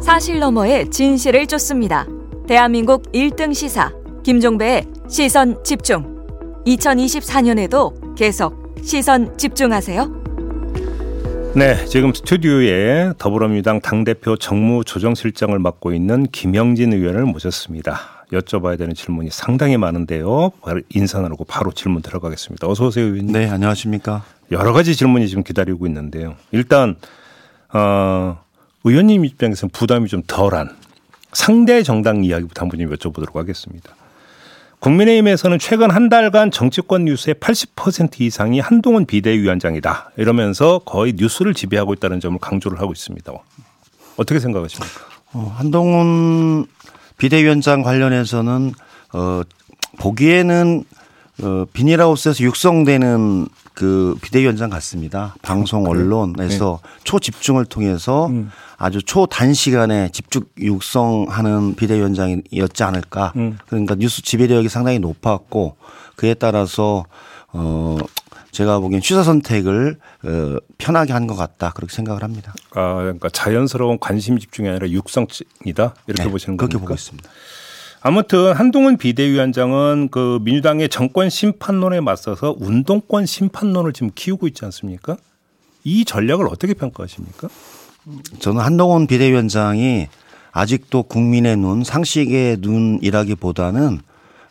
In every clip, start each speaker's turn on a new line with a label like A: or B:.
A: 사실 너머의 진실을 쫓습니다. 대한민국 1등 시사 김종배의 시선 집중. 2024년에도 계속 시선 집중하세요.
B: 네, 지금 스튜디오에 더불어민주당 당대표 정무조정실장을 맡고 있는 김영진 의원을 모셨습니다. 여쭤봐야 되는 질문이 상당히 많은데요. 인사 나누고 바로 질문 들어가겠습니다. 어서 오세요, 의원님.
C: 네, 안녕하십니까.
B: 여러 가지 질문이 지금 기다리고 있는데요. 일단 어, 의원님 입장에서는 부담이 좀 덜한 상대 정당 이야기부터 한번 좀 여쭤보도록 하겠습니다. 국민의힘에서는 최근 한 달간 정치권 뉴스의 80% 이상이 한동훈 비대위원장이다 이러면서 거의 뉴스를 지배하고 있다는 점을 강조를 하고 있습니다. 어떻게 생각하십니까?
C: 어, 한동훈 비대위원장 관련해서는 어, 보기에는 어, 비닐하우스에서 육성되는 그 비대위원장 같습니다. 방송 언론에서 네. 초집중을 통해서 음. 아주 초단시간에 집중 육성하는 비대위원장이었지 않을까. 음. 그러니까 뉴스 지배력이 상당히 높았고 그에 따라서 어 제가 보기엔 취사 선택을 어, 편하게 한 것 같다 그렇게 생각을 합니다.
B: 아 그러니까 자연스러운 관심 집중이 아니라 육성이다 이렇게 네, 보시는
C: 그렇게
B: 겁니까?
C: 보고 있습니다.
B: 아무튼 한동훈 비대위원장은 그 민주당의 정권 심판론에 맞서서 운동권 심판론을 지금 키우고 있지 않습니까? 이 전략을 어떻게 평가하십니까?
C: 저는 한동훈 비대위원장이 아직도 국민의 눈, 상식의 눈이라기보다는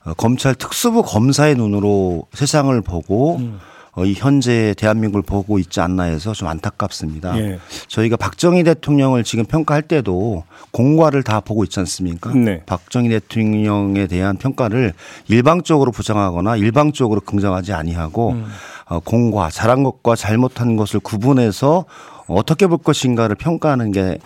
C: 어, 검찰 특수부 검사의 눈으로 세상을 보고 음. 어, 이 현재 대한민국을 보고 있지 않나 해서 좀 안타깝습니다. 예. 저희가 박정희 대통령을 지금 평가할 때도 공과를 다 보고 있지 않습니까? 네. 박정희 대통령에 대한 평가를 일방적으로 부정하거나 일방적으로 긍정하지 아니하고 음. 어, 공과 잘한 것과 잘못한 것을 구분해서 어떻게 볼 것인가를 평가하는 게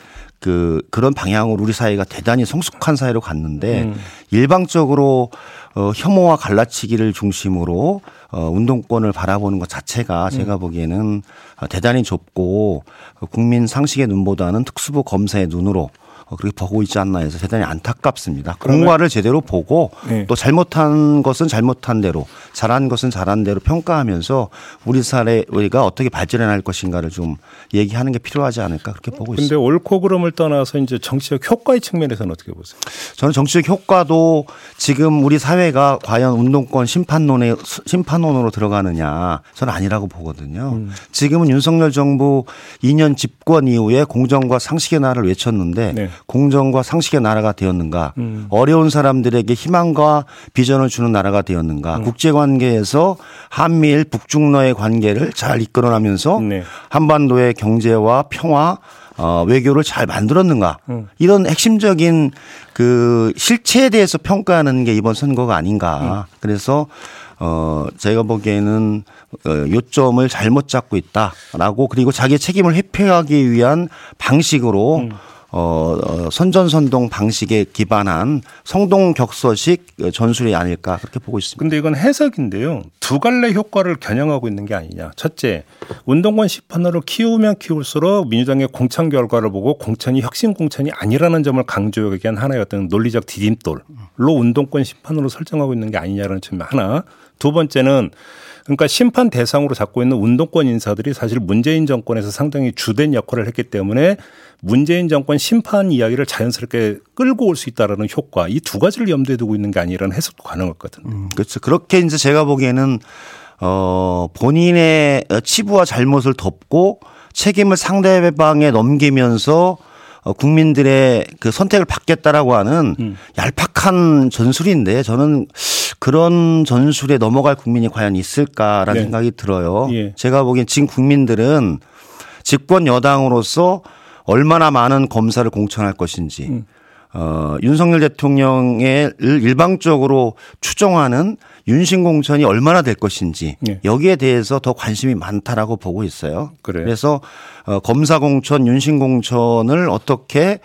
C: 그 그런 방향으로 우리 사회가 대단히 성숙한 사회로 갔는데 음. 일방적으로 어 혐오와 갈라치기를 중심으로 어 운동권을 바라보는 것 자체가 음. 제가 보기에는 대단히 좁고 국민 상식의 눈보다는 특수부 검사의 눈으로 어, 그렇게 보고 있지 않나 해서 대단히 안타깝습니다. 공과를 제대로 보고 네. 또 잘못한 것은 잘못한 대로 잘한 것은 잘한 대로 평가하면서 우리 사회가 어떻게 발전해 나갈 것인가를 좀 얘기하는 게 필요하지 않을까 그렇게 보고 있습니다.
B: 그런데 옳고 그름을 떠나서 이제 정치적 효과의 측면에서는 어떻게 보세요?
C: 저는 정치적 효과도 지금 우리 사회가 과연 운동권 심판론에 심판론으로 들어가느냐 저는 아니라고 보거든요. 음. 지금은 윤석열 정부 2년 집권 이후에 공정과 상식의 나라를 외쳤는데 네. 공정과 상식의 나라가 되었는가? 음. 어려운 사람들에게 희망과 비전을 주는 나라가 되었는가? 음. 국제 관 계에서 한미일 북중러의 관계를 잘 이끌어나면서 네. 한반도의 경제와 평화 어, 외교를 잘 만들었는가 음. 이런 핵심적인 그 실체에 대해서 평가하는 게 이번 선거가 아닌가 음. 그래서 어 제가 보기에는 어, 요점을 잘못 잡고 있다라고 그리고 자기의 책임을 회피하기 위한 방식으로 음. 어, 어, 선전선동 방식에 기반한 성동격서식 전술이 아닐까 그렇게 보고 있습니다.
B: 근데 이건 해석인데요. 두 갈래 효과를 겨냥하고 있는 게 아니냐. 첫째, 운동권 시판으로 키우면 키울수록 민주당의 공천 결과를 보고 공천이 혁신 공천이 아니라는 점을 강조하기 위한 하나의 어떤 논리적 디딤돌로 운동권 심판으로 설정하고 있는 게 아니냐라는 점이 하나. 두 번째는 그러니까 심판 대상으로 잡고 있는 운동권 인사들이 사실 문재인 정권에서 상당히 주된 역할을 했기 때문에 문재인 정권 심판 이야기를 자연스럽게 끌고 올 수 있다라는 효과 이 두 가지를 염두에 두고 있는 게 아니라는 해석도 같은데. 음,
C: 그렇죠. 그렇게 이제 제가 보기에는 어 본인의 치부와 잘못을 덮고 책임을 상대방에 넘기면서 어, 국민들의 그 선택을 받겠다라고 하는 음. 얄팍한 전술인데 저는 그런 전술에 넘어갈 국민이 과연 있을까라는 네. 생각이 들어요. 예. 제가 보기엔 지금 국민들은 집권 여당으로서 얼마나 많은 검사를 공천할 것인지 음. 어, 윤석열 대통령의 일방적으로 추정하는 윤신 공천이 얼마나 될 것인지 네. 여기에 대해서 더 관심이 많다라고 보고 있어요. 그래요. 그래서 어, 검사 공천, 윤신 공천을 어떻게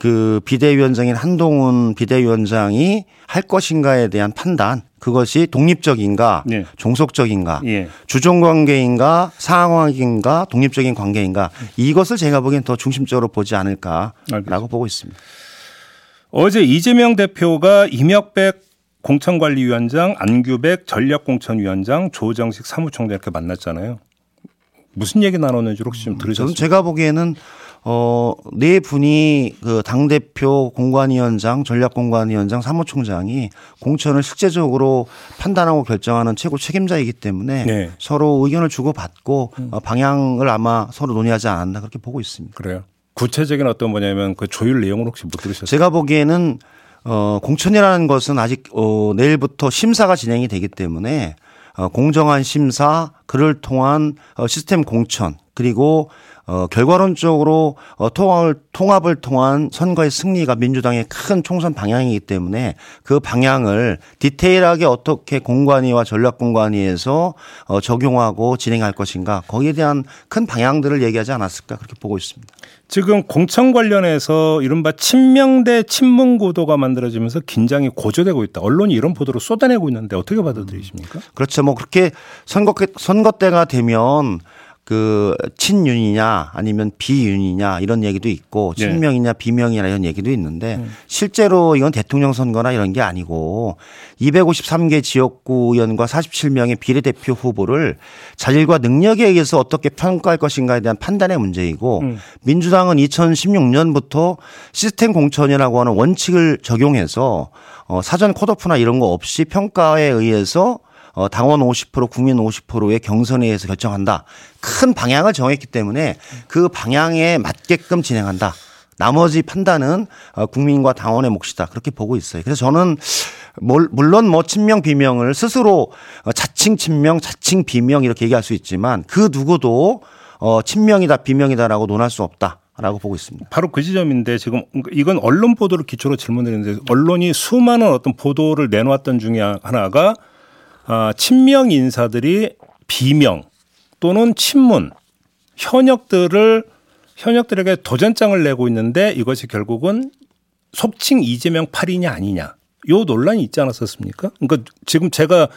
C: 그 비대위원장인 한동훈 비대위원장이 할 것인가에 대한 판단 그것이 독립적인가 네. 종속적인가 예. 주종 관계인가 상황인가 독립적인 관계인가 이것을 제가 보기엔 더 중심적으로 보지 않을까라고 알겠습니다. 보고 있습니다.
B: 어제 이재명 대표가 임혁백 공천관리위원장, 안규백 전략공천위원장, 조정식 사무총장 이렇게 만났잖아요. 무슨 얘기 나눴는지 혹시 좀 들으셨어요?
C: 제가 보기에는 어, 네 분이 그 당대표 공관위원장, 전략공관위원장, 사무총장이 공천을 실제적으로 판단하고 결정하는 최고 책임자이기 때문에
B: 네.
C: 서로 의견을 주고받고 어, 방향을 아마 서로 논의하지 않았나 그렇게 보고 있습니다.
B: 그래요. 구체적인 어떤 뭐냐면 그 조율 내용을 혹시 못 들으셨어요?
C: 제가 보기에는 어, 공천이라는 것은 아직 어, 내일부터 심사가 진행이 되기 때문에 어, 공정한 심사, 그를 통한 어, 시스템 공천 그리고 어, 결과론적으로 어, 통합을, 통합을 통한 선거의 승리가 민주당의 큰 총선 방향이기 때문에 그 방향을 디테일하게 어떻게 공관위와 전략공관위에서 어, 적용하고 진행할 것인가 거기에 대한 큰 방향들을 얘기하지 않았을까 그렇게 보고 있습니다.
B: 지금 공천 관련해서 이른바 친명대 친문 구도가 만들어지면서 긴장이 고조되고 있다. 언론이 이런 보도를 쏟아내고 있는데 어떻게 받아들이십니까?
C: 그렇죠. 뭐 그렇게 선거 선거 때가 되면 그 친윤이냐 아니면 비윤이냐 이런 얘기도 있고
B: 네.
C: 친명이냐 비명이냐 이런 얘기도 있는데
B: 음.
C: 실제로 이건 대통령 선거나 이런 게 아니고 253개 지역구 의원과 47명의 비례대표 후보를 자질과 능력에 의해서 어떻게 평가할 것인가에 대한 판단의 문제이고
B: 음.
C: 민주당은 2016년부터 시스템 공천이라고 하는 원칙을 적용해서 어 사전 컷오프나 이런 거 없이 평가에 의해서 어, 당원 50% 국민 50%의 경선에 의해서 결정한다. 큰 방향을 정했기 때문에 그 방향에 맞게끔 진행한다. 나머지 판단은 어, 국민과 당원의 몫이다. 그렇게 보고 있어요. 그래서 저는 몰- 물론 뭐 친명 비명을 스스로 어, 자칭 친명, 자칭 비명 이렇게 얘기할 수 있지만 그 누구도 어, 친명이다 비명이다라고 논할 수 없다 라고 보고 있습니다.
B: 바로 그 지점인데 지금 이건 언론 보도를 기초로 질문드리는데 언론이 수많은 어떤 보도를 내놓았던 중에 하나가 아, 친명 인사들이 비명 또는 친문 현역들을 현역들에게 도전장을 내고 있는데 이것이 결국은 속칭 이재명 8이냐 아니냐 요 논란이 있지 않았었습니까? 그러니까 지금 제가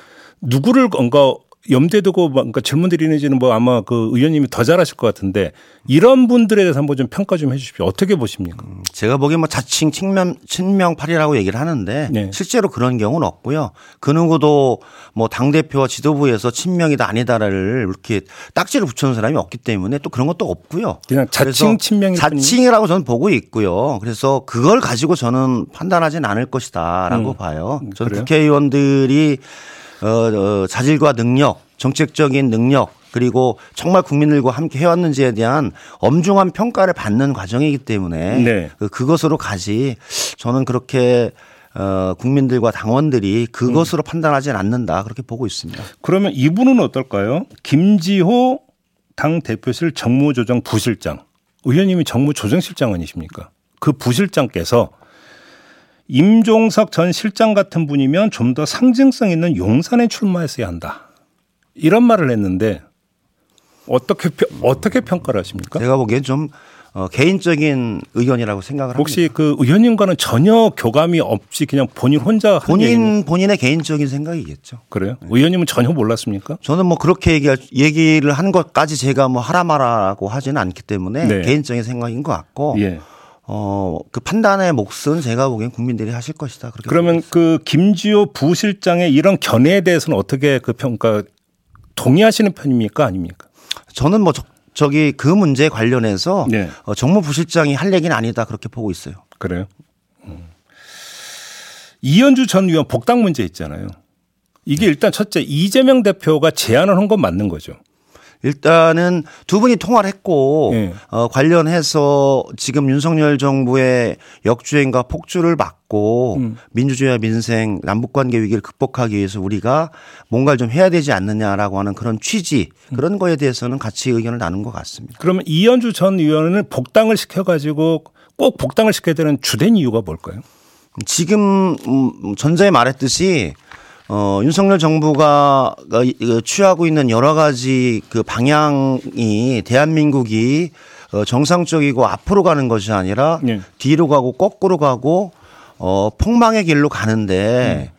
B: 누구를 뭔가 염두에 두고 뭔가 질문 드리는지는 뭐 아마 그 의원님이 더 잘하실 것 같은데 이런 분들에 대해서 한번 좀 평가 좀 해주십시오. 어떻게 보십니까?
C: 제가 보기엔 뭐 자칭 친명, 친명팔이라고 얘기를 하는데
B: 네.
C: 실제로 그런 경우는 없고요. 그 누구도 뭐 당 대표와 지도부에서 친명이다 아니다를 이렇게 딱지를 붙여놓은 사람이 없기 때문에 또 그런 것도 없고요.
B: 그냥 자칭 뿐이니?
C: 자칭이라고 저는 보고 있고요. 그래서 그걸 가지고 저는 판단하진 않을 것이다라고
B: 음.
C: 봐요. 저는
B: 그래요?
C: 국회의원들이 어, 어, 자질과 능력, 정책적인 능력 그리고 정말 국민들과 함께 해왔는지에 대한 엄중한 평가를 받는 과정이기 때문에
B: 네.
C: 그- 그것으로 가지 저는 그렇게 어, 국민들과 당원들이 그것으로 판단하지는 않는다 그렇게 보고 있습니다.
B: 그러면 이분은 어떨까요? 김지호 당 대표실 정무조정 부실장 의원님이 정무조정실장 아니십니까? 그 부실장께서 임종석 전 실장 같은 분이면 좀 더 상징성 있는 용산에 출마했어야 한다. 이런 말을 했는데 어떻게 평- 어떻게 평가를 하십니까?
C: 제가 보기엔 좀 어, 개인적인 의견이라고 생각을 합니다.
B: 혹시 그 의원님과는 전혀 교감이 없이 그냥 본인 혼자 한 얘기는
C: 본인 본인의 개인적인 생각이겠죠.
B: 그래요? 의원님은 전혀 몰랐습니까?
C: 저는 뭐 그렇게 얘기할, 얘기를 한 것까지 제가 뭐 하라 마라고 하지는 않기 때문에
B: 네.
C: 개인적인 생각인 것 같고
B: 예.
C: 어, 그 판단의 몫은 제가 보기엔 국민들이 하실 것이다. 그렇게
B: 그러면 그 김지호 부실장의 이런 견해에 대해서는 어떻게 그 평가 동의하시는 편입니까 아닙니까?
C: 저는 뭐 저, 저기 그 문제 관련해서
B: 네.
C: 어, 정무 부실장이 할 얘기는 아니다 그렇게 보고 있어요.
B: 그래요. 음. 이현주 전 의원 복당 문제 있잖아요. 이게 일단 첫째 이재명 대표가 제안을 한 건 맞는 거죠.
C: 일단은 두 분이 통화를 했고
B: 예.
C: 어, 관련해서 지금 윤석열 정부의 역주행과 폭주를 막고
B: 음.
C: 민주주의와 민생 남북관계 위기를 극복하기 위해서 우리가 뭔가를 좀 해야 되지 않느냐라고 하는 그런 취지 그런 거에 대해서는 같이 의견을 나눈 것 같습니다.
B: 그러면 이현주 전 의원을 복당을 시켜가지고 꼭 복당을 시켜야 되는 주된 이유가 뭘까요?
C: 지금 음, 전자에 말했듯이 어, 윤석열 정부가 어, 이- 이- 취하고 있는 여러 가지 그 방향이 대한민국이 어, 정상적이고 앞으로 가는 것이 아니라
B: 네.
C: 뒤로 가고 거꾸로 가고 어, 폭망의 길로 가는데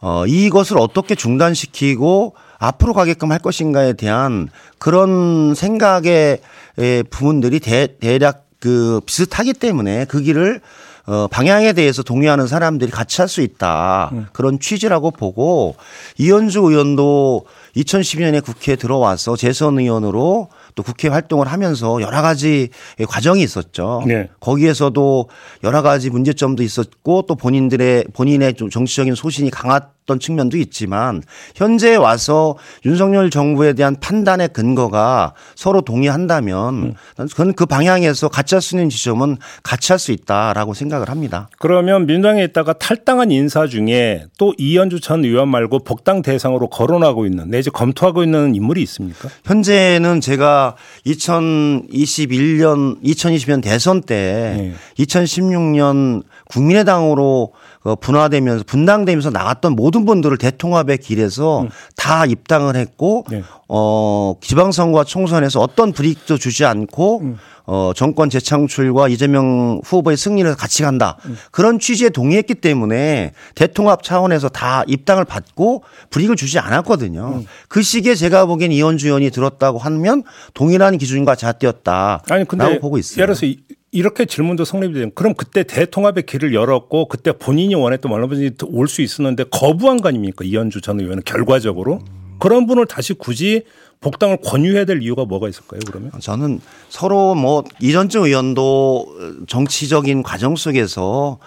C: 어, 이것을 어떻게 중단시키고 앞으로 가게끔 할 것인가에 대한 그런 생각의 에, 부분들이 대, 대략 그 비슷하기 때문에 그 길을 어, 방향에 대해서 동의하는 사람들이 같이 할 수 있다. 그런 취지라고 보고 이현주 의원도 2012년에 국회에 들어와서 재선 의원으로 또 국회 활동을 하면서 여러 가지 과정이 있었죠.
B: 네.
C: 거기에서도 여러 가지 문제점도 있었고 또 본인들의 본인의 좀 정치적인 소신이 강 했던 측면도 있지만 현재 와서 윤석열 정부에 대한 판단의 근거가 서로 동의한다면 그건 그 방향에서 같이 할 수 있는 지점은 같이 할 수 있다라고 생각을 합니다.
B: 그러면 민주당에 있다가 탈당한 인사 중에 또 이현주 전 의원 말고 복당 대상으로 거론하고 있는 내지 검토하고 있는 인물이 있습니까?
C: 현재는 제가 2021년 2020년 대선 때
B: 네.
C: 2016년 국민의당으로 어, 분화되면서 분당되면서 나갔던 모든 분들을 대통합의 길에서 다 입당을 했고
B: 네.
C: 어 지방선거와 총선에서 어떤 불이익도 주지 않고 어 정권 재창출과 이재명 후보의 승리를 같이 간다 그런 취지에 동의했기 때문에 대통합 차원에서 다 입당을 받고 불이익을 주지 않았거든요. 그 시기에 제가 보기엔 이현주 의원이 들었다고 하면 동일한 기준과 잣대였다.
B: 아니 근데
C: 라고 보고 있어요.
B: 예를 들어서 이- 이렇게 질문도 성립이 되면 그럼 그때 대통합의 길을 열었고 그때 본인이 원했던 얼마든지 올수 있었는데 거부한 거 아닙니까 이현주 전 의원은 결과적으로 그런 분을 다시 굳이 복당을 권유해야 될 이유가 뭐가 있을까요 그러면?
C: 저는 서로 뭐 이전주 의원도 정치적인 과정 속에서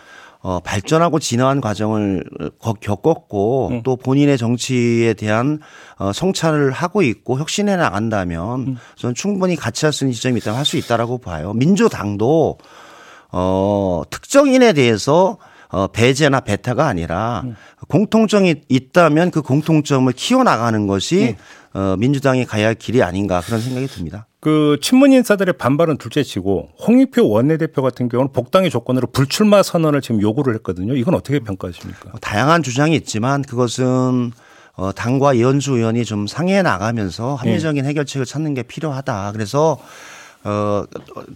C: 어, 발전하고 진화한 과정을 거- 겪었고 또 본인의 정치에 대한 어, 성찰을 하고 있고 혁신해 나간다면 저는 충분히 같이 할 수 있는 지점이 있다면 할 수 있다라고 봐요. 민주당도 어, 특정인에 대해서 어, 배제나 배타가 아니라 공통점이 있다면 그 공통점을 키워나가는 것이 어, 민주당이 가야 할 길이 아닌가 그런 생각이 듭니다.
B: 그 친문 인사들의 반발은 둘째치고 홍익표 원내대표 같은 경우는 복당의 조건으로 불출마 선언을 지금 요구를 했거든요. 이건 어떻게 평가하십니까?
C: 뭐 다양한 주장이 있지만 그것은 어, 당과 이현주 의원이 좀 상의해 나가면서 합리적인 해결책을 찾는 게 필요하다. 그래서 어,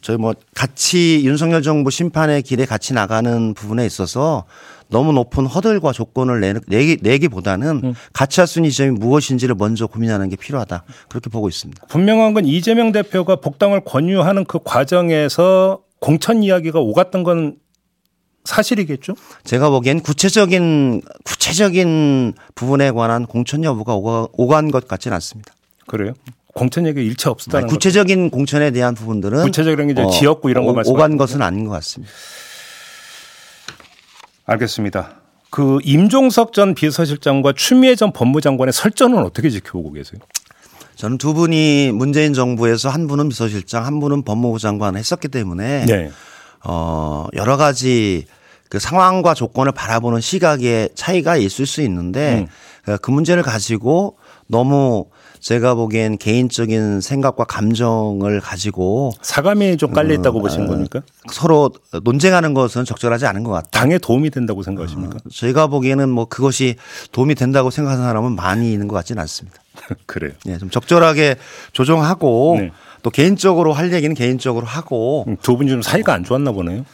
C: 저희 뭐 같이 윤석열 정부 심판의 길에 같이 나가는 부분에 있어서 너무 높은 허들과 조건을 내, 내기, 내기보다는 같이 할 수 있는 지점이 무엇인지를 먼저 고민하는 게 필요하다. 그렇게 보고 있습니다.
B: 분명한 건 이재명 대표가 복당을 권유하는 그 과정에서 공천 이야기가 오갔던 건 사실이겠죠?
C: 제가 보기엔 구체적인 구체적인 부분에 관한 공천 여부가 오가, 오간 것 같지는 않습니다.
B: 그래요? 공천 얘기 일체 없었다는
C: 아니, 구체적인 공천에 대한 부분들은
B: 구체적인 게 이제 지역구 이런 거
C: 오-
B: 말씀하시는
C: 오간 것은 아닌 것 같습니다.
B: 알겠습니다. 그 임종석 전 비서실장과 추미애 전 법무장관의 설전은 어떻게 지켜보고 계세요?
C: 저는 두 분이 문재인 정부에서 한 분은 비서실장, 한 분은 법무부 장관을 했었기 때문에
B: 네.
C: 어 여러 가지 그 상황과 조건을 바라보는 시각의 차이가 있을 수 있는데
B: 음.
C: 그 문제를 가지고 너무 제가 보기엔 개인적인 생각과 감정을 가지고
B: 사감이 좀 깔려
C: 어,
B: 있다고 보시는 겁니까?
C: 서로 논쟁하는 것은 적절하지 않은 것 같아요.
B: 당에 도움이 된다고 생각하십니까?
C: 저희가 보기에는 뭐 그것이 도움이 된다고 생각하는 사람은 많이 있는 것 같지는 않습니다.
B: 그래요.
C: 예, 좀 적절하게 조정하고
B: 네.
C: 또 개인적으로 할 얘기는 개인적으로 하고
B: 두 분이 좀 사이가 안 좋았나 보네요.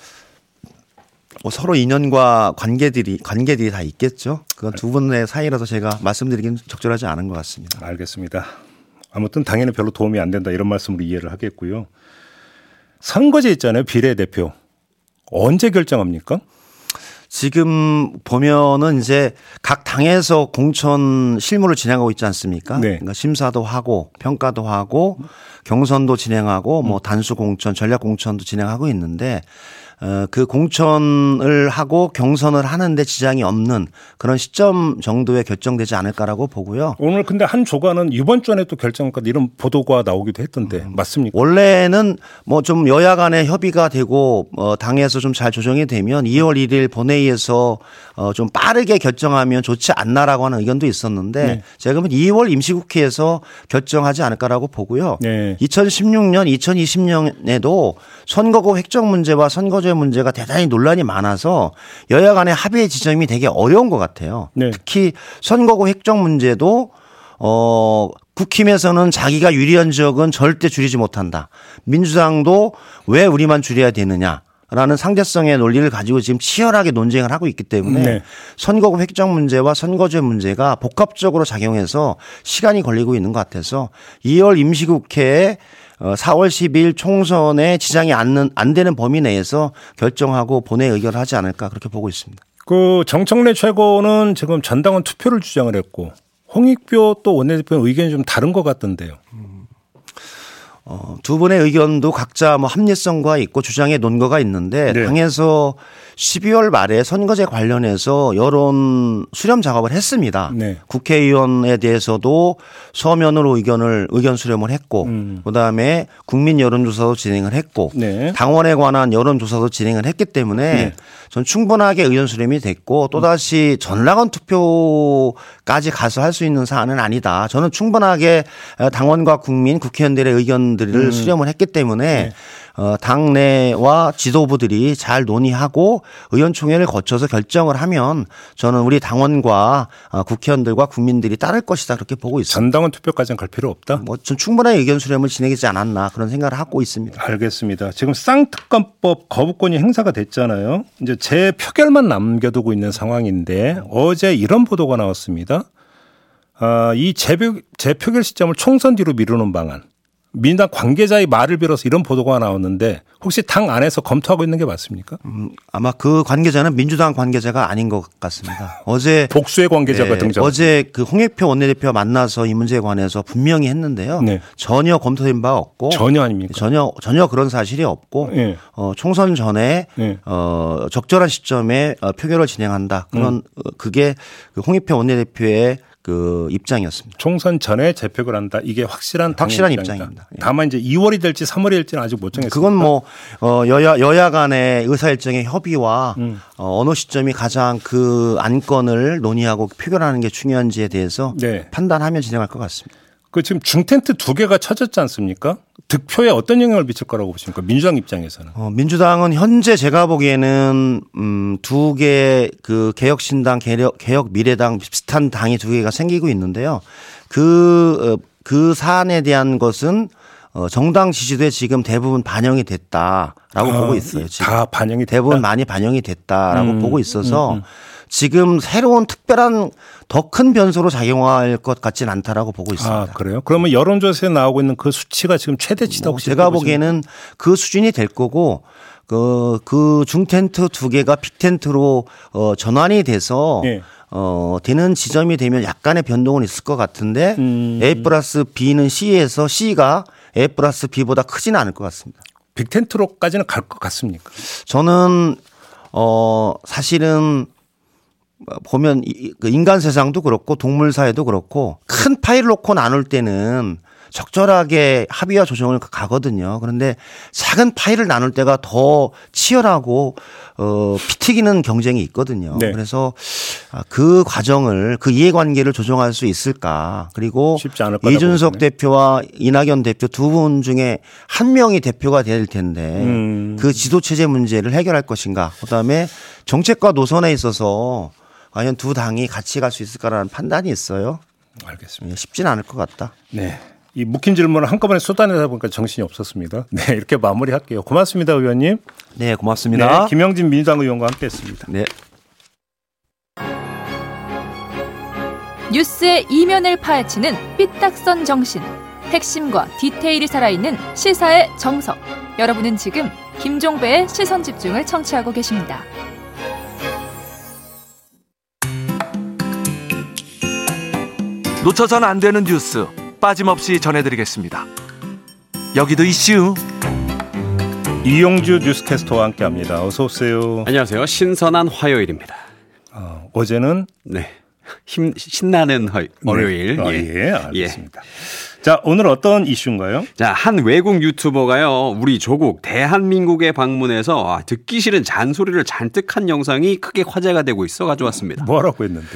C: 뭐 서로 인연과 관계들이 관계들이 다 있겠죠. 그건 두 분의 사이라서 제가 말씀드리기는 적절하지 않은 것 같습니다.
B: 알겠습니다. 아무튼 당연히 별로 도움이 안 된다 이런 말씀으로 이해를 하겠고요. 선거제 있잖아요. 비례대표. 언제 결정합니까?
C: 지금 보면은 이제 각 당에서 공천 실무를 진행하고 있지 않습니까?
B: 네.
C: 그러니까 심사도 하고 평가도 하고 경선도 진행하고 뭐 단수 공천, 전략 공천도 진행하고 있는데 어, 그 공천을 하고 경선을 하는데 지장이 없는 그런 시점 정도에 결정되지 않을까라고 보고요.
B: 오늘 근데 한 조간은 이번 주 안에 또 결정할까 이런 보도가 나오기도 했던데 맞습니까?
C: 원래는 뭐 좀 여야 간에 협의가 되고 어 당에서 좀 잘 조정이 되면 2월 1일 본회의에서 어 좀 빠르게 결정하면 좋지 않나라고 하는 의견도 있었는데
B: 네.
C: 제가 보면 2월 임시국회에서 결정하지 않을까라고 보고요.
B: 네.
C: 2016년, 2020년에도 선거구 획정 문제와 선거제 문제가 대단히 논란이 많아서 여야 간의 합의 지점이 되게 어려운 것 같아요.
B: 네.
C: 특히 선거구 획정 문제도 어 국힘에서는 자기가 유리한 지역은 절대 줄이지 못한다. 민주당도 왜 우리만 줄여야 되느냐. 라는 상대성의 논리를 가지고 지금 치열하게 논쟁을 하고 있기 때문에
B: 네.
C: 선거구 획정 문제와 선거제 문제가 복합적으로 작용해서 시간이 걸리고 있는 것 같아서 2월 임시국회에 어, 4월 10일 총선에 지장이 않는, 안 되는 범위 내에서 결정하고 본회 의결을 하지 않을까 그렇게 보고 있습니다.
B: 그 정청래 최고는 지금 전당원 투표를 주장을 했고 홍익표 또 원내대표 의견이 좀 다른 것 같던데요.
C: 어, 두 분의 의견도 각자 뭐 합리성과 있고 주장의 논거가 있는데
B: 네.
C: 당에서 12월 말에 선거제 관련해서 여론 수렴 작업을 했습니다.
B: 네.
C: 국회의원에 대해서도 서면으로 의견을 의견 수렴을 했고
B: 음.
C: 그다음에 국민 여론조사도 진행을 했고
B: 네.
C: 당원에 관한 여론조사도 진행을 했기 때문에
B: 네.
C: 전 충분하게 의견 수렴이 됐고 또다시 전락원 투표까지 가서 할 수 있는 사안은 아니다. 저는 충분하게 당원과 국민, 국회의원들의 의견 들을
B: 음.
C: 수렴을 했기 때문에
B: 네.
C: 어, 당내와 지도부들이 잘 논의하고 의원총회를 거쳐서 결정을 하면 저는 우리 당원과 어, 국회의원들과 국민들이 따를 것이다 그렇게 보고 있습니다.
B: 전당원 투표까지는 갈 필요 없다.
C: 뭐전 충분한 의견 수렴을 진행하지 않았나 그런 생각을 하고 있습니다.
B: 알겠습니다. 지금 쌍특검법 거부권이 행사가 됐잖아요. 이제 재 표결만 남겨두고 있는 상황인데 어제 이런 보도가 나왔습니다. 아, 이 재표, 재표결 시점을 총선 뒤로 미루는 방안. 민주당 관계자의 말을 빌어서 이런 보도가 나왔는데 혹시 당 안에서 검토하고 있는 게 맞습니까?
C: 음, 아마 그 관계자는 민주당 관계자가 아닌 것 같습니다. 어제
B: 복수의 관계자가
C: 네,
B: 등장.
C: 어제 그 홍익표 원내대표 만나서 이 문제에 관해서 분명히 했는데요.
B: 네.
C: 전혀 검토된 바 없고
B: 전혀 아닙니까?
C: 전혀 전혀 그런 사실이 없고
B: 예.
C: 어, 총선 전에
B: 예.
C: 어, 적절한 시점에 어, 표결을 진행한다. 그런
B: 음.
C: 어, 그게 그 홍익표 원내대표의 그 입장이었습니다.
B: 총선 전에 재표결 한다. 이게 확실한
C: 확실한
B: 입장이다.
C: 입장입니다. 예.
B: 다만 이제 2월이 될지 3월이 될지는 아직 못 정했습니다.
C: 그건 뭐 어, 여야 여야 간의 의사 일정의 협의와
B: 음.
C: 어, 어느 시점이 가장 그 안건을 논의하고 표결하는 게 중요한지에 대해서
B: 네.
C: 판단하면 진행할 것 같습니다.
B: 그 지금 중텐트 두 개가 쳐졌지 않습니까? 득표에 어떤 영향을 미칠 거라고 보십니까? 민주당 입장에서는.
C: 어, 민주당은 현재 제가 보기에는 음, 두 개 그 개혁신당, 개혁, 개혁 미래당 비슷한 당이 두 개가 생기고 있는데요. 그, 어, 그 사안에 대한 것은 어, 정당 지지도에 지금 대부분 반영이 됐다라고
B: 아,
C: 보고 있어요. 지금.
B: 다 반영이
C: 대부분
B: 됐다?
C: 많이 반영이 됐다라고
B: 음,
C: 보고 있어서 지금 새로운 특별한 더 큰 변수로 작용할 것 같지는 않다라고 보고 있습니다.
B: 아 그래요? 그러면 여론조사에 나오고 있는 그 수치가 지금 최대치다
C: 뭐
B: 혹시
C: 제가 보기에는 그 수준이 될 거고 그, 그 중텐트 두 개가 빅텐트로 어, 전환이 돼서
B: 예.
C: 어, 되는 지점이 되면 약간의 변동은 있을 것 같은데
B: 음.
C: A 플러스 B는 C에서 C가 A 플러스 B보다 크지는 않을 것 같습니다.
B: 빅텐트로까지는 갈 것 같습니까?
C: 저는 어, 사실은 보면 이- 그 인간 세상도 그렇고 동물 사회도 그렇고 큰 파일을 놓고 나눌 때는 적절하게 합의와 조정을 가거든요. 그런데 작은 파일을 나눌 때가 더 치열하고 어, 피 튀기는 경쟁이 있거든요.
B: 네.
C: 그래서 아, 그 과정을 그 이해관계를 조정할 수 있을까? 그리고 이준석. 대표와 이낙연 대표 두 분 중에 한 명이 대표가 될 텐데
B: 음.
C: 그 지도 체제 문제를 해결할 것인가? 그다음에 정책과 노선에 있어서 과연 두 당이 같이 갈 수 있을까라는 판단이 있어요.
B: 알겠습니다.
C: 예, 쉽지는 않을 것 같다.
B: 네. 이 묵힌 질문을 한꺼번에 쏟아내다 보니까 정신이 없었습니다. 네, 이렇게 마무리할게요. 고맙습니다, 의원님.
C: 네, 고맙습니다.
B: 네, 김영진 민주당 의원과 함께했습니다.
C: 네.
A: 뉴스의 이면을 파헤치는 삐딱선 정신. 핵심과 디테일이 살아있는 시사의 정석. 여러분은 지금 김종배의 시선 집중을 청취하고 계십니다.
D: 놓쳐선 안 되는 뉴스 빠짐없이 전해드리겠습니다. 여기도 이슈.
B: 이용주 뉴스캐스터와 함께합니다. 어서 오세요.
E: 안녕하세요. 신선한 화요일입니다.
B: 어, 어제는
E: 네. 힘, 신나는 화, 월요일.
B: 네. 아,
E: 예.
B: 예, 알겠습니다. 자, 오늘 어떤 이슈인가요?
E: 자, 한 외국 유튜버가요, 우리 조국 대한민국에 방문해서 아, 듣기 싫은 잔소리를 잔뜩 한 영상이 크게 화제가 되고 있어 가져왔습니다.
B: 뭐라고 했는데?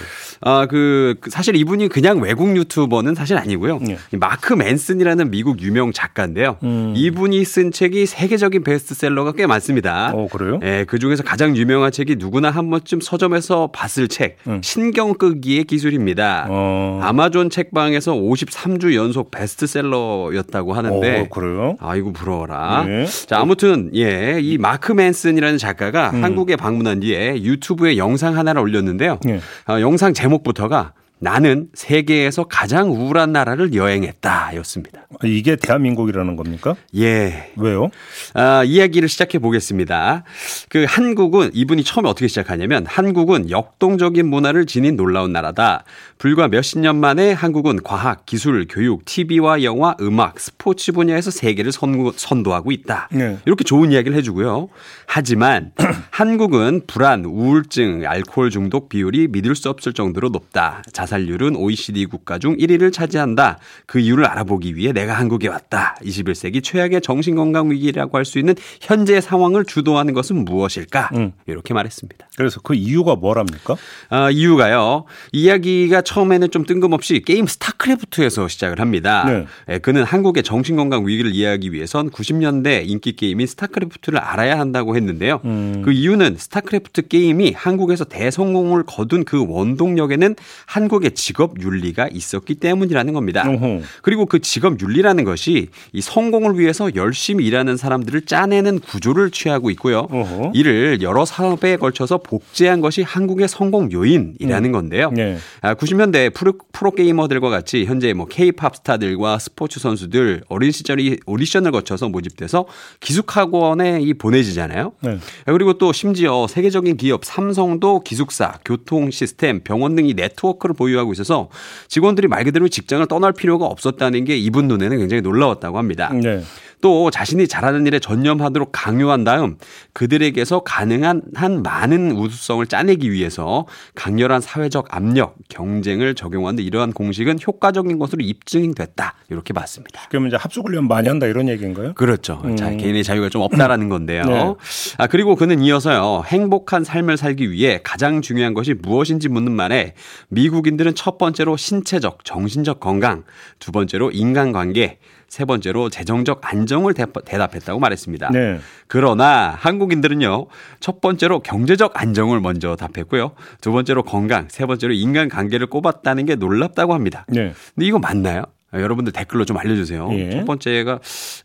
E: 아, 그, 그 사실 이분이 그냥 외국 유튜버는 사실 아니고요.
B: 예.
E: 이 마크 맨슨이라는 미국 유명 작가인데요.
B: 음.
E: 이분이 쓴 책이 세계적인 베스트셀러가 꽤 많습니다.
B: 어, 그래요?
E: 예, 그 중에서 가장 유명한 책이 누구나 한 번쯤 서점에서 봤을 책,
B: 음.
E: 신경 끄기의 기술입니다.
B: 어.
E: 아마존 책방에서 53주 연속 베스트셀러였다고 하는데
B: 어, 그래요?
E: 아이고 부러워라.
B: 네.
E: 자 아무튼 예, 이 마크 맨슨이라는 작가가
B: 음.
E: 한국에 방문한 뒤에 유튜브에 영상 하나를 올렸는데요.
B: 예.
E: 아, 영상 제 목부터가 나는 세계에서 가장 우울한 나라를 여행했다 였습니다.
B: 이게 대한민국이라는 겁니까?
E: 예.
B: 왜요?
E: 아, 이야기를 시작해 보겠습니다. 그 한국은 이분이 처음에 어떻게 시작하냐면 한국은 역동적인 문화를 지닌 놀라운 나라다. 불과 몇십 년 만에 한국은 과학, 기술, 교육, TV와 영화, 음악, 스포츠 분야에서 세계를 선, 선도하고 있다.
B: 네.
E: 이렇게 좋은 이야기를 해주고요. 하지만 한국은 불안, 우울증, 알코올 중독 비율이 믿을 수 없을 정도로 높다. 자살률은 OECD 국가 중 1위를 차지한다. 그 이유를 알아보기 위해 내가 한국에 왔다. 21세기 최악의 정신건강 위기라고 할 수 있는 현재 상황을 주도하는 것은 무엇일까?
B: 음.
E: 이렇게 말했습니다.
B: 그래서 그 이유가 뭐랍니까?
E: 아, 이유가요. 이야기가 처음에는 좀 뜬금없이 게임 스타크래프트에서 시작을 합니다.
B: 네.
E: 예, 그는 한국의 정신건강 위기를 이해하기 위해선 90년대 인기 게임인 스타크래프트를 알아야 한다고 했는데요.
B: 음.
E: 그 이유는 스타크래프트 게임이 한국에서 대성공을 거둔 그 원동력에는 한국 의 직업 윤리가 있었기 때문이라는 겁니다.
B: 어허.
E: 그리고 그 직업 윤리라는 것이 이 성공을 위해서 열심히 일하는 사람들을 짜내는 구조를 취하고 있고요.
B: 어허.
E: 이를 여러 사업에 걸쳐서 복제한 것이 한국의 성공 요인이라는 건데요.
B: 네.
E: 아, 90년대 프로, 프로게이머들과 같이 현재 뭐 K-팝 스타들과 스포츠 선수들 어린 시절이 오디션을 거쳐서 모집돼서 기숙학원에 이 보내지잖아요.
B: 네.
E: 아, 그리고 또 심지어 세계적인 기업 삼성도 기숙사, 교통 시스템, 병원 등이 네트워크를 보유하고 있어서 직원들이 말 그대로 직장을 떠날 필요가 없었다는 게 이분 눈에는 굉장히 놀라웠다고 합니다.
B: 네.
E: 또 자신이 잘하는 일에 전념하도록 강요한 다음 그들에게서 가능한 한 많은 우수성을 짜내기 위해서 강렬한 사회적 압력, 경쟁을 적용하는 이러한 공식은 효과적인 것으로 입증됐다. 이렇게 봤습니다.
B: 그러면 이제 합숙 훈련 많이 한다 이런 얘기인가요?
E: 그렇죠. 자, 개인의 자유가 좀 없다라는 건데요.
B: 네.
E: 아, 그리고 그는 이어서요. 행복한 삶을 살기 위해 가장 중요한 것이 무엇인지 묻는 말에 미국인 들은 첫 번째로 신체적, 정신적 건강, 두 번째로 인간관계, 세 번째로 재정적 안정을 대- 대답했다고 말했습니다.
B: 네.
E: 그러나 한국인들은요, 첫 번째로 경제적 안정을 먼저 답했고요. 두 번째로 건강, 세 번째로 인간관계를 꼽았다는 게 놀랍다고 합니다.
B: 네.
E: 근데 이거 맞나요? 아, 여러분들 댓글로 좀 알려주세요.
B: 예.
E: 첫 번째가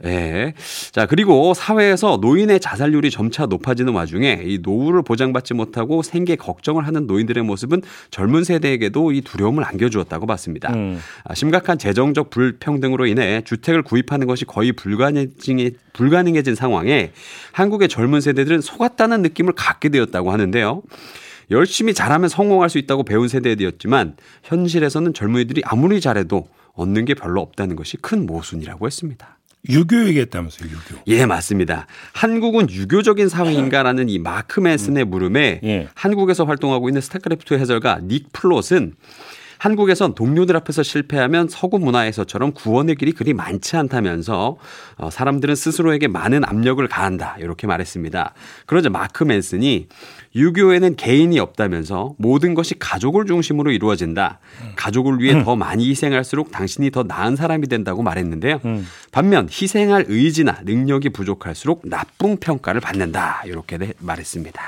E: 예. 자 그리고 사회에서 노인의 자살률이 점차 높아지는 와중에 이 노후를 보장받지 못하고 생계 걱정을 하는 노인들의 모습은 젊은 세대에게도 이 두려움을 안겨주었다고 봤습니다.
B: 음.
E: 아, 심각한 재정적 불평등으로 인해 주택을 구입하는 것이 거의 불가능해진, 불가능해진 상황에 한국의 젊은 세대들은 속았다는 느낌을 갖게 되었다고 하는데요. 열심히 잘하면 성공할 수 있다고 배운 세대였지만 현실에서는 젊은이들이 아무리 잘해도 얻는 게 별로 없다는 것이 큰 모순이라고 했습니다.
B: 유교 얘기했다면서요, 유교.
E: 예, 맞습니다. 한국은 유교적인 사회인가라는 이 마크 맨슨의 물음에
B: 예.
E: 한국에서 활동하고 있는 스타크래프트 해설가 닉 플롯은 한국에선 동료들 앞에서 실패하면 서구 문화에서처럼 구원의 길이 그리 많지 않다면서 어, 사람들은 스스로에게 많은 압력을 가한다 이렇게 말했습니다. 그러자 마크 맨슨이 유교에는 개인이 없다면서 모든 것이 가족을 중심으로 이루어진다. 가족을 위해 더 많이 희생할수록 당신이 더 나은 사람이 된다고 말했는데요. 반면 희생할 의지나 능력이 부족할수록 나쁜 평가를 받는다 이렇게 네, 말했습니다.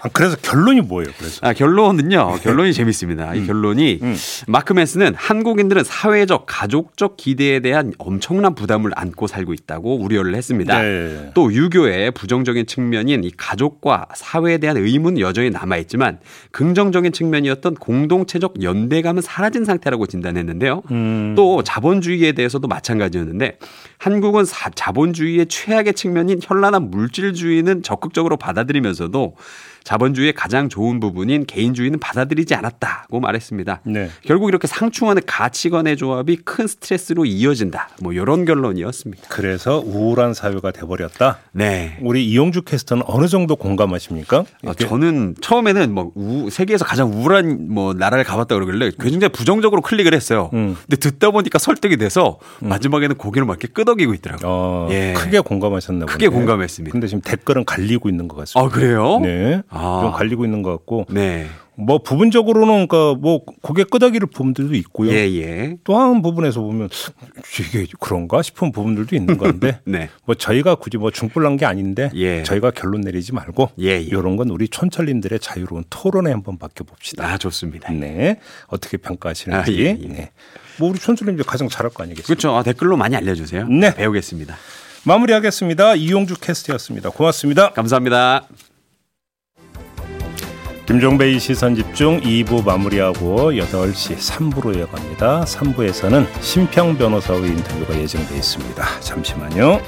B: 아, 그래서 결론이 뭐예요, 그래서?
E: 아, 결론은요. 결론이 재밌습니다. 이 결론이
B: 음.
E: 마크 맨스는 한국인들은 사회적, 가족적 기대에 대한 엄청난 부담을 안고 살고 있다고 우려를 했습니다.
B: 네.
E: 또 유교의 부정적인 측면인 이 가족과 사회에 대한 의문은 여전히 남아 있지만 긍정적인 측면이었던 공동체적 연대감은 사라진 상태라고 진단했는데요.
B: 음.
E: 또 자본주의에 대해서도 마찬가지였는데 한국은 사- 자본주의의 최악의 측면인 현란한 물질주의는 적극적으로 받아들이면서도 자본주의의 가장 좋은 부분인 개인주의는 받아들이지 않았다고 말했습니다.
B: 네.
E: 결국 이렇게 상충하는 가치관의 조합이 큰 스트레스로 이어진다. 뭐 이런 결론이었습니다.
B: 그래서 우울한 사회가 돼버렸다.
E: 네.
B: 우리 이용주 캐스터는 어느 정도 공감하십니까?
E: 아, 저는 처음에는 뭐 우- 세계에서 가장 우울한 뭐 나라를 가봤다 그러길래 굉장히 부정적으로 클릭을 했어요.
B: 음.
E: 근데 듣다 보니까 설득이 돼서 마지막에는 고개를 막 이렇게 끄덕 이고 있더라고요.
B: 어,
E: 예.
B: 크게 공감하셨나 보네요.
E: 크게 공감했습니다.
B: 근데 지금 댓글은 갈리고 있는 것 같습니다.
E: 아 그래요?
B: 네.
E: 아.
B: 좀 갈리고 있는 것 같고
E: 네.
B: 뭐 부분적으로는 그러니까 뭐 고개 끄덕이를 부분들도 있고요.
E: 예 예.
B: 또한 부분에서 보면 이게 그런가 싶은 부분들도 있는 건데
E: 네.
B: 뭐 저희가 굳이 뭐 중불난 게 아닌데
E: 예.
B: 저희가 결론 내리지 말고
E: 예, 예.
B: 이런 건 우리 촌철님들의 자유로운 토론에 한번 맡겨 봅시다.
E: 아 좋습니다.
B: 네. 어떻게 평가하시는지.
E: 아, 예, 예.
B: 네. 뭐 우리 촌철님들 가장 잘할 거 아니겠습니까?
E: 그렇죠. 아, 댓글로 많이 알려주세요.
B: 네.
E: 배우겠습니다.
B: 마무리하겠습니다. 이용주 캐스트였습니다. 고맙습니다.
E: 감사합니다.
B: 김종배의 시선 집중 2부 마무리하고 8시 3부로 이어갑니다. 3부에서는 심평 변호사의 인터뷰가 예정되어 있습니다. 잠시만요.